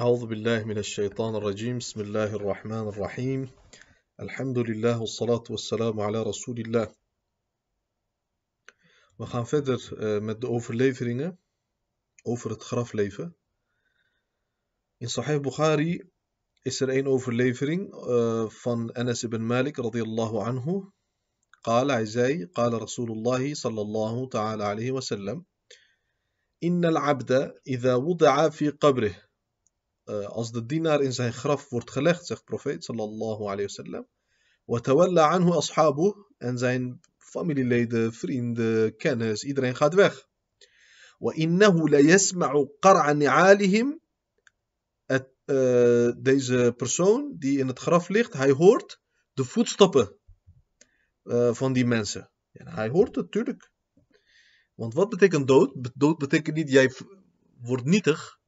أعوذ بالله من الشيطان الرجيم بسم الله الرحمن الرحيم الحمد لله والصلاة والسلام على رسول الله We gaan verder uh, met de overleveringen over het grafleven. In Sahih Bukhari is er een overlevering uh, van Anas ibn Malik radiyallahu anhu. قال hij قال رسول الله صلى الله تعالى عليه وسلم إن العبد إذا وضع في قبره uh, als de dienaar in zijn graf wordt gelegd, zegt profeet sallallahu alayhi wasallam, وتولى عنه أصحابه en zijn familieleden, vrienden, kennis, iedereen gaat weg. وإنه ليسمع قرع نعالهم het, uh, deze persoon die in het graf ligt, hij hoort de voetstappen uh, van die mensen. Ja, hij hoort het, natuurlijk. Want wat betekent dood? Dood betekent niet jij wordt nietig.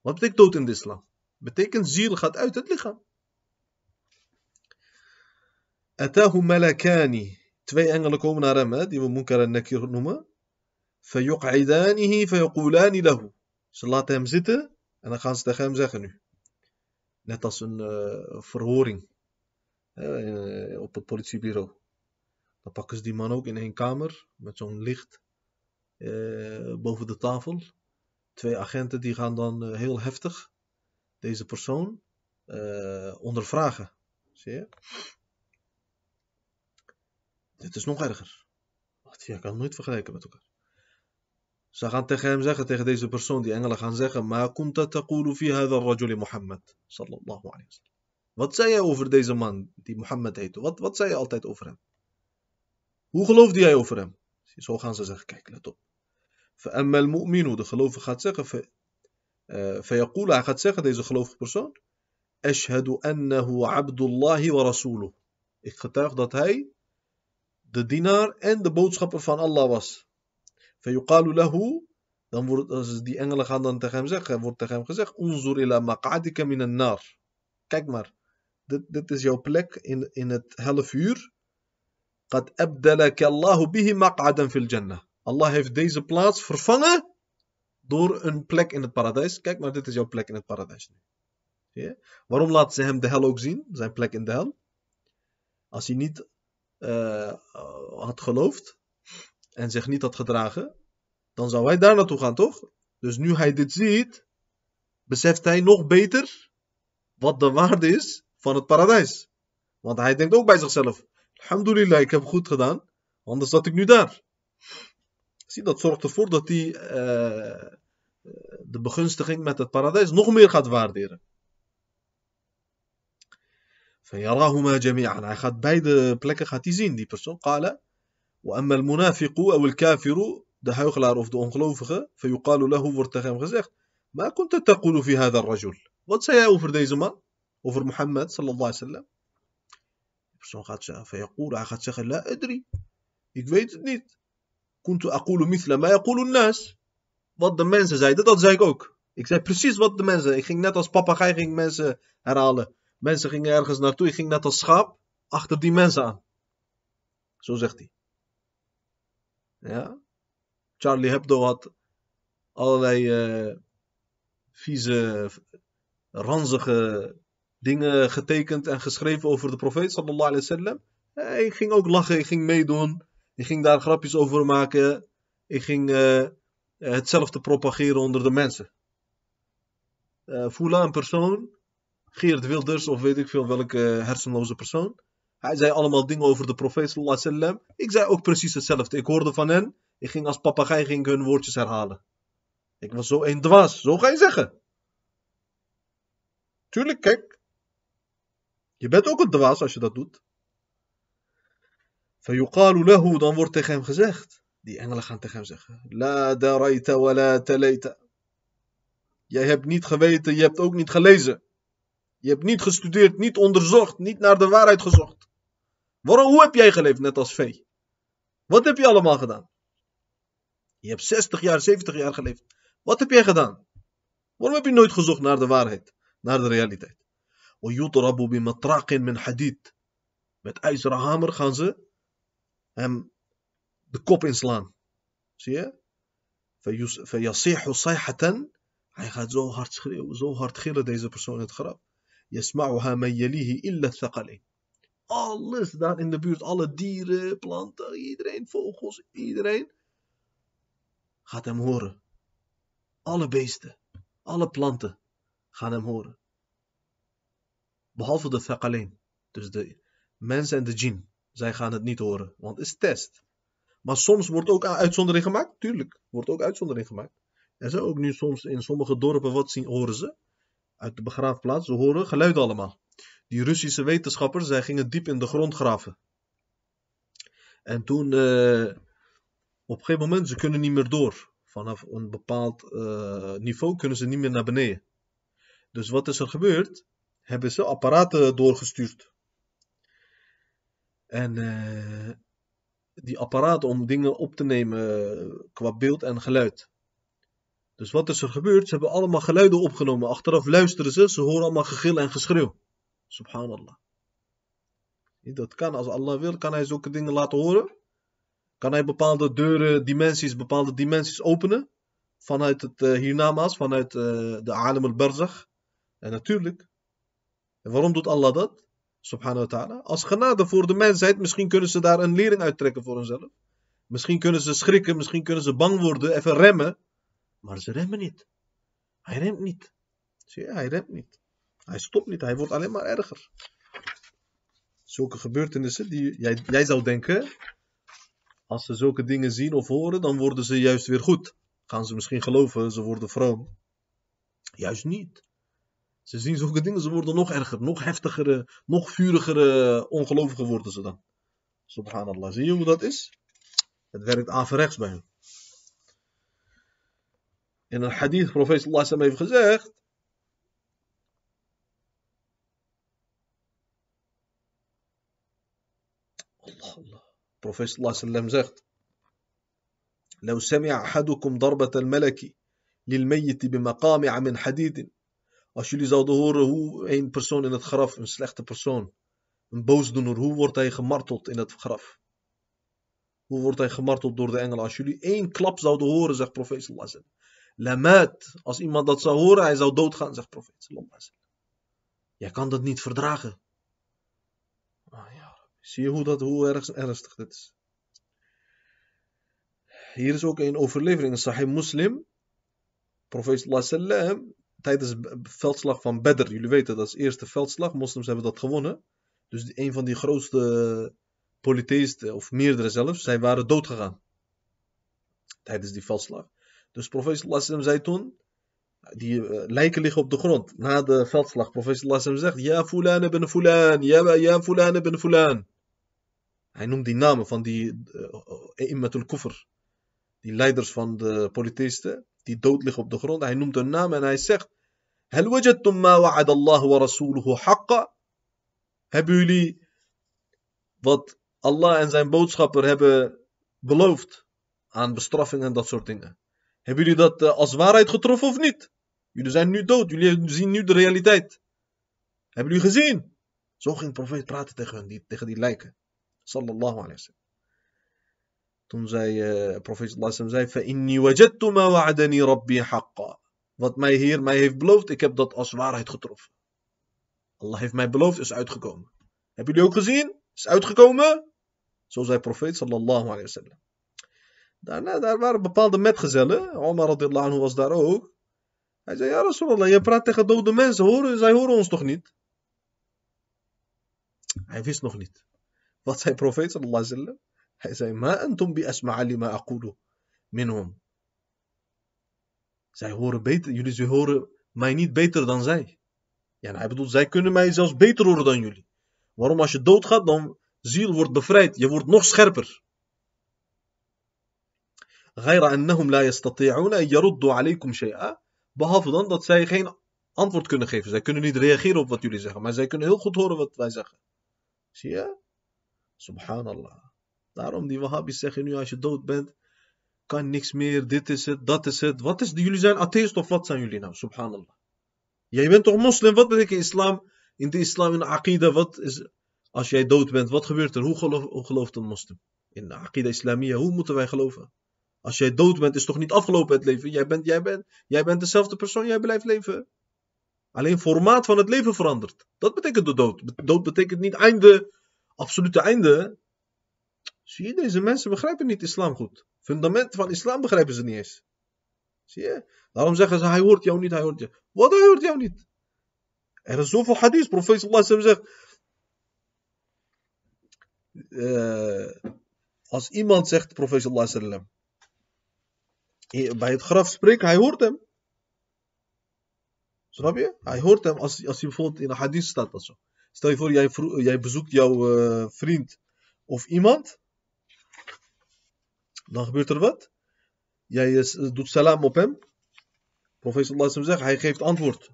Wat betekent dood in de islam? Betekent ziel gaat uit het lichaam. Atahu malakani. Twee engelen komen naar hem, die we Munkar en Nakir noemen. Fayuq'idanihi fayuqulani lahu. Ze laten hem zitten en dan gaan ze tegen hem zeggen nu. Net als een uh, verhoring hè, eh, op het politiebureau. Dan pakken ze die man ook in één kamer met zo'n licht eh, boven de tafel. Twee agenten die gaan dan uh, heel heftig deze persoon uh, ondervragen. Zie je? Dit is nog erger. Je kan het nooit vergelijken met elkaar. Ze gaan tegen hem zeggen, tegen deze persoon, die engelen gaan zeggen, Ma kunta taqulu fi hadha rajuli Muhammad, sallallahu alayhi wa. Wat zei jij over deze man, die Mohammed heet? Wat, wat zei je altijd over hem? Hoe geloofde jij over hem? Zo gaan ze zeggen, kijk, let op. فأما المؤمن de gelovige gaat zeggen فيقول hij gaat zeggen deze gelovige persoon أشهد أنه عبد الله ورسوله ik getuig dat hij de dienaar en de boodschapper van Allah was فيقال له dan wordt als die engelen gaan dan tegen hem zeggen wordt tegen hem gezegd انظر إلى مقعدك من النار kijk maar dit, dit is jouw plek in, in het helle vuur قد أبدلك الله به مقعدا في الجنة Allah heeft deze plaats vervangen door een plek in het paradijs. Kijk maar, dit is jouw plek in het paradijs. Ja? Waarom laten ze hem de hel ook zien? Zijn plek in de hel. Als hij niet uh, had geloofd en zich niet had gedragen, dan zou hij daar naartoe gaan, toch? Dus nu hij dit ziet, beseft hij nog beter wat de waarde is van het paradijs. Want hij denkt ook bij zichzelf: Alhamdulillah, ik heb goed gedaan, anders zat ik nu daar. Zie, dat zorgt ervoor dat hij uh, de begunstiging met het paradijs nog meer gaat waarderen. فيراهما جميعا hij gaat beide plekken gaat hij zien die persoon قال وأما المنافق أو الكافر de huigelaar of de ongelovige فيقال له wordt tegen hem gezegd ما كنت تقول في هذا الرجل wat zei jij over deze man over Mohammed sallallahu alaihi wasallam de persoon gaat zeggen فيقول hij gaat zeggen لا أدري ik weet het niet Kuntu aqulu mithla ma yaqulu nas. Wat de mensen zeiden, dat zei ik ook. Ik zei precies wat de mensen. Ik ging net als papegaai ging mensen herhalen. Mensen gingen ergens naartoe. Ik ging net als schaap achter die mensen aan. Zo zegt hij. Ja. Charlie Hebdo had allerlei eh, vieze, ranzige dingen getekend en geschreven over de profeet sallallahu alaihi wasallam. Ik ging ook lachen, ik ging meedoen. Ik ging daar grapjes over maken. Ik ging uh, hetzelfde propageren onder de mensen. Uh, Voela een persoon, Geert Wilders of weet ik veel welke hersenloze persoon. Hij zei allemaal dingen over de profeet sallallahu. Ik zei ook precies hetzelfde. Ik hoorde van hen. Ik ging als papegaai ging hun woordjes herhalen. Ik was zo een dwaas. Zo ga je zeggen. Tuurlijk, kijk. Je bent ook een dwaas als je dat doet فيقال له dan wordt tegen hem gezegd. Die engelen gaan tegen hem zeggen. La daraita wa la talaita. Jij hebt niet geweten, je hebt ook niet gelezen. Je hebt niet gestudeerd, niet onderzocht, niet naar de waarheid gezocht. Waarom, hoe heb jij geleefd, net als vee? Wat heb je allemaal gedaan? Je hebt 60 jaar, 70 jaar geleefd. Wat heb jij gedaan? Waarom heb je nooit gezocht naar de waarheid, naar de realiteit? ويضرب بمطراق من حديد. Met ijzeren hamer gaan ze hem de kop inslaan. Zie je? فيصيح صيحة Hij gaat zo hard schreeuwen, zo hard gillen deze persoon in het graf. Yasma'uha man yalihi illa thaqalain. Alles daar in de buurt, alle dieren, planten, iedereen, vogels, iedereen gaat hem horen. Alle beesten, alle planten gaan hem horen. Behalve de thaqalain. Dus de mensen en de jinn. Zij gaan het niet horen, want het is test. Maar soms wordt ook uitzondering gemaakt. Tuurlijk, wordt ook uitzondering gemaakt. Er zijn ook nu soms in sommige dorpen, wat zien, horen ze? Uit de begraafplaats, ze horen geluiden allemaal. Die Russische wetenschappers, zij gingen diep in de grond graven. En toen, eh, op een gegeven moment, ze kunnen niet meer door. Vanaf een bepaald uh, niveau kunnen ze niet meer naar beneden. Dus wat is er gebeurd? Hebben ze apparaten doorgestuurd. En uh, die apparaten om dingen op te nemen qua beeld en geluid. Dus wat is er gebeurd? Ze hebben allemaal geluiden opgenomen. Achteraf luisteren ze, ze horen allemaal gegil en geschreeuw. Subhanallah. Dat kan, als Allah wil, kan hij zulke dingen laten horen. Kan hij bepaalde deuren, dimensies, bepaalde dimensies openen. Vanuit het uh, vanuit de alam al-barzakh. En natuurlijk. En waarom doet Allah dat? Subhanahu wa ta'ala. Als genade voor de mensheid, misschien kunnen ze daar een lering uittrekken voor hunzelf. Misschien kunnen ze schrikken, misschien kunnen ze bang worden, even remmen. Maar ze remmen niet. Hij remt niet. Zie je, hij remt niet. Hij stopt niet, hij wordt alleen maar erger. Zulke gebeurtenissen die jij, jij zou denken, als ze zulke dingen zien of horen, dan worden ze juist weer goed. Gaan ze misschien geloven, ze worden vroom. Juist niet. Ze zien zulke dingen, ze worden nog erger, nog heftigere, nog vurigere ongelovigen worden ze dan. Subhanallah. Zie je hoe dat is? Het werkt averechts bij hen. In een hadith, profeet sallallahu alaihi heeft gezegd. Allah, Allah. Profeet sallallahu alaihi zegt. لو سمع أحدكم ضربة الملك للميت بمقامع من حديد als jullie zouden horen hoe een persoon in het graf, een slechte persoon, een boosdoener, hoe wordt hij gemarteld in het graf? Hoe wordt hij gemarteld door de engelen? Als jullie één klap zouden horen, zegt profeet sallallahu alaihi Lamat, als iemand dat zou horen, hij zou doodgaan, zegt profeet sallallahu alaihi Jij kan dat niet verdragen. Oh, ja. Zie je hoe, dat, hoe erg, ernstig dit is? Hier is ook een overlevering, Sahih Muslim. Profeet sallallahu tijdens de veldslag van Bedr. Jullie weten, dat is de eerste veldslag. Moslims hebben dat gewonnen. Dus een van die grootste polytheïsten, of meerdere zelfs, zij waren doodgegaan. Tijdens die veldslag. Dus profeet sallam zei toen, die uh, lijken liggen op de grond. Na de veldslag, profeet sallam zegt, ja fulan ibn fulan, ja, ja fulan ibn fulan. Hij noemt die namen van die uh, immatul kufr. Die leiders van de polytheïsten die dood liggen op de grond. Hij noemt hun naam en hij zegt: Hel? Hebben jullie wat Allah en zijn boodschapper hebben beloofd aan bestraffing en dat soort dingen? Hebben jullie dat uh, als waarheid getroffen of niet? Jullie zijn nu dood, jullie zien nu de realiteit. Hebben jullie gezien? Zo ging de profeet praten tegen tegen die lijken. Sallallahu alayhi wa sallam. Toen zei uh, profeet sallallahu zei, rabbi حَقًّا Wat mij hier mij heeft beloofd, ik heb dat als waarheid getroffen. Allah heeft mij beloofd, is uitgekomen. Hebben jullie ook gezien? Is uitgekomen? Zo zei profeet sallallahu alayhi wa sallam. Daarna daar waren bepaalde metgezellen. Omar radiallahu anhu was daar ook. Hij zei, ja Rasulallah, je praat tegen dode mensen. Horen, zij horen ons toch niet? Hij wist nog niet. Wat zei profeet sallallahu alayhi wa sallam? Hij zei, ma antum bi asma'a lima aqulu minhum. Zij horen beter, jullie ze horen mij niet beter dan zij. Ja, nou, hij bedoelt, zij kunnen mij zelfs beter horen dan jullie. Waarom als je doodgaat, dan ziel wordt bevrijd. Je wordt nog scherper. Behalve dan dat zij geen antwoord kunnen geven. Zij kunnen niet reageren op wat jullie zeggen. Maar zij kunnen heel goed horen wat wij zeggen. Zie je? Subhanallah. Daarom die Wahhabis zeggen nu als je dood bent, kan niks meer, dit is het, dat is het. Wat is Jullie zijn atheist of wat zijn jullie nou? Subhanallah. Jij bent toch moslim? Wat betekent islam? In de islam, in de aqida, wat is... Als jij dood bent, wat gebeurt er? Hoe gelooft een moslim? In de aqida islamia, hoe moeten wij geloven? Als jij dood bent, is toch niet afgelopen het leven? Jij bent, jij bent, jij bent dezelfde persoon, jij blijft leven. Alleen formaat van het leven verandert. Dat betekent de dood. Dood betekent niet einde, absolute einde. Zie je, deze mensen begrijpen niet islam goed. Fundamenten van islam begrijpen ze niet eens. Zie je? Daarom zeggen ze, hij hoort jou niet, hij hoort jou. Wat, hij hoort jou niet? Er is zoveel hadith. Profeet alaihi zegt... Uh, als iemand zegt, profeet wasallam... Bij het graf spreekt, hij hoort hem. Snap je? Hij hoort hem als, als hij bijvoorbeeld in een hadith staat of zo. Stel je voor, jij, bezoekt jouw uh, vriend of iemand. Dan gebeurt er wat. Jij uh, doet salam op hem. Profeet sallallahu zegt, hij geeft antwoord.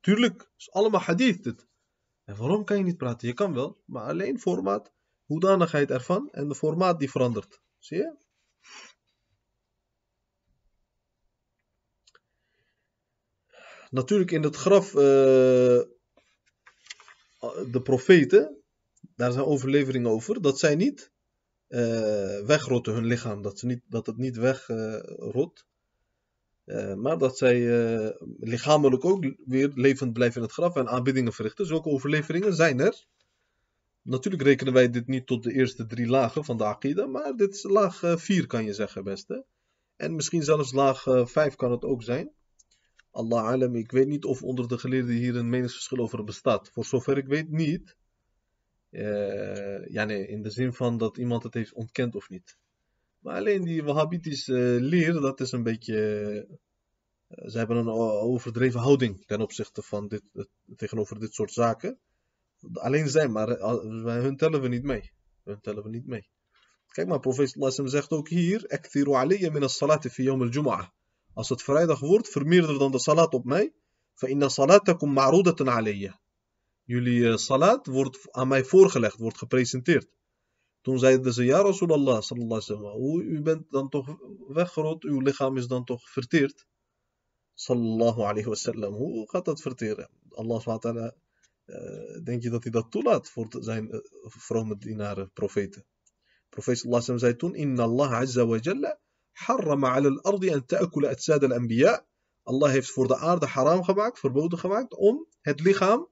Tuurlijk, is allemaal hadith dit. En waarom kan je niet praten? Je kan wel, maar alleen formaat, hoedanigheid ervan en de formaat die verandert. Zie je? Natuurlijk in het graf, uh, de profeten, daar zijn overleveringen over, dat zij niet wegrotten hun lichaam, dat, ze niet, dat het niet wegrot. Uh, maar dat zij lichamelijk ook weer levend blijven in het graf en aanbiddingen verrichten. Zulke overleveringen zijn er. Natuurlijk rekenen wij dit niet tot de eerste drie lagen van de Aqidah, maar dit is laag 4 kan je zeggen, beste. En misschien zelfs laag 5 kan het ook zijn. Allah alam, ik weet niet of onder de geleerden hier een meningsverschil over bestaat. Voor zover ik weet niet. Eh, ja, nee, in de zin van dat iemand het heeft ontkend of niet. Maar alleen die Wahhabitische eh, leer, dat is een beetje. Eh, ze hebben een overdreven houding ten opzichte van dit, tegenover dit soort zaken. Alleen zij, maar hun tellen we niet mee. Hun tellen we niet mee. Kijk maar, profeet Sallallahu zegt ook hier: alayya min as-salati fi yawm al-jum'ah. Als het vrijdag wordt, vermeerder dan de salat op mij. Fa inna salatakum ma'rudatan alayya jullie eh, salat wordt aan mij voorgelegd, wordt gepresenteerd. Toen zeiden ze, ja Rasulallah, sallallahu alaihi u bent dan toch weggerot, uw lichaam is dan toch verteerd. Sallallahu alayhi wasallam, hoe gaat dat verteren? Allah subhanahu eh, denk je dat hij dat toelaat voor zijn uh, vrome dienaren, profeten? Profeet sallallahu alaihi zei toen, inna Allah azza wa jalla harrama ala al-ardi en ta'akula al-anbiya. Allah heeft voor de aarde haram gemaakt, verboden gemaakt, om het lichaam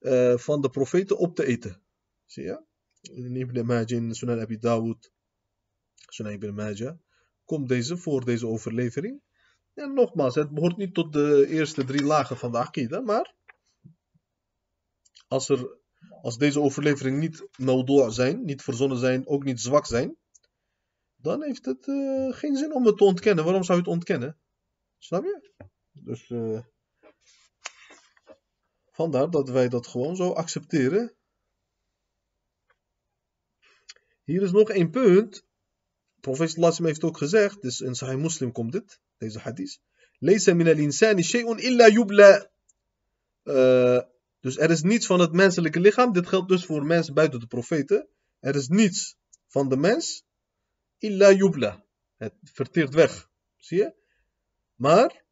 uh, van de profeten op te eten. Zie je? In Ibn Majah, in Sunan Abi Dawud, Sunan Ibn Majah, komt deze voor deze overlevering. En nogmaals, het behoort niet tot de eerste drie lagen van de Akida, maar als, er, als deze overlevering niet maudu' zijn, niet verzonnen zijn, ook niet zwak zijn, dan heeft het uh, geen zin om het te ontkennen. Waarom zou je het ontkennen? Snap je? Dus uh, vandaar dat wij dat gewoon zo accepteren. Hier is nog één punt. Profeet Lassim heeft ook gezegd, dus in Sahih Muslim komt dit, deze hadith. Leesa min al-insani shay'un illa yubla. Uh, dus er is niets van het menselijke lichaam. Dit geldt dus voor mensen buiten de profeten. Er is niets van de mens illa yubla. Het verteert weg. Zie je? Maar,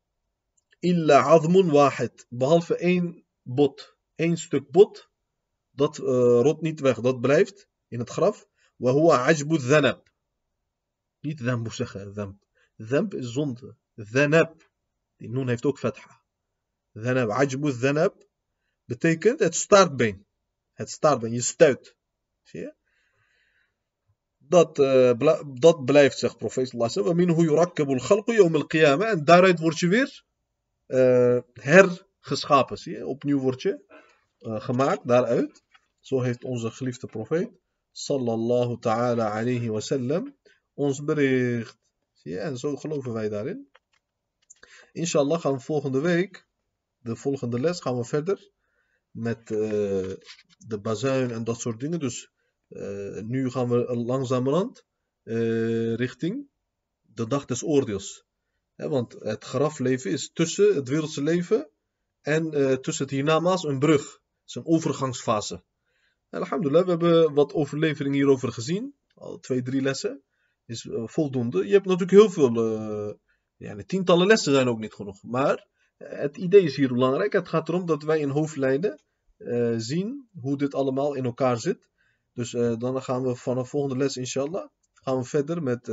illa azmun wahid. Behalve één bot. één stuk bot. Dat eh, rot niet weg. Dat blijft in het graf. Wahua ajbu zanab. Niet zambu zeggen. Zamb. Zanb is zonde. Zanab. Die noen heeft ook fatha. Zanab. Ajbu zanab. Betekent het staartbeen. Het staartbeen. Je stuit. Zie je? dat, uh, dat blijft, zegt profeet sallallahu alaihi wasallam. En daaruit wordt je weer uh, her, hergeschapen, zie je? Opnieuw word je uh, gemaakt, daaruit. Zo heeft onze geliefde profeet, sallallahu ta'ala alayhi ons bericht. Zie je? En zo geloven wij daarin. Inshallah gaan we volgende week, de volgende les, gaan we verder met de bazuin en dat soort dingen. Dus uh, nu gaan we langzamerhand richting de dag des oordeels. want het grafleven is tussen het wereldse leven en uh, tussen het hiernamaals een brug. Het is een overgangsfase. Alhamdulillah, we hebben wat overleveringen hierover gezien. Al twee, drie lessen. Is voldoende. Je hebt natuurlijk heel veel. ja, de tientallen lessen zijn ook niet genoeg. Maar het idee is hier belangrijk. Het gaat erom dat wij in hoofdlijnen zien hoe dit allemaal in elkaar zit. Dus dan gaan we vanaf volgende les, inshallah, gaan we verder met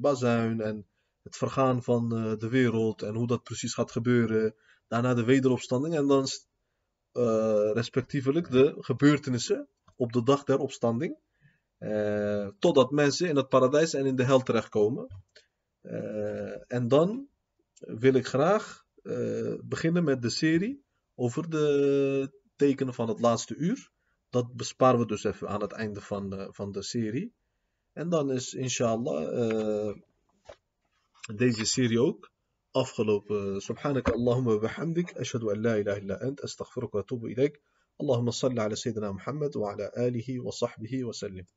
bazuin en het vergaan van de wereld en hoe dat precies gaat gebeuren. Daarna de wederopstanding en dan uh, respectievelijk de gebeurtenissen op de dag der opstanding. totdat mensen in het paradijs en in de hel terechtkomen. en dan wil ik graag beginnen met de serie over de tekenen van het laatste uur. Dat besparen we dus even aan het einde van de, van de serie. En dan is inshallah uh, deze serie ook afgelopen. Subhanaka Allahumma wa bihamdik. Ashhadu an la ilaha illa ant. Astaghfiruka wa atubu ilaik. اللهم صل على سيدنا محمد وعلى آله وصحبه وسلم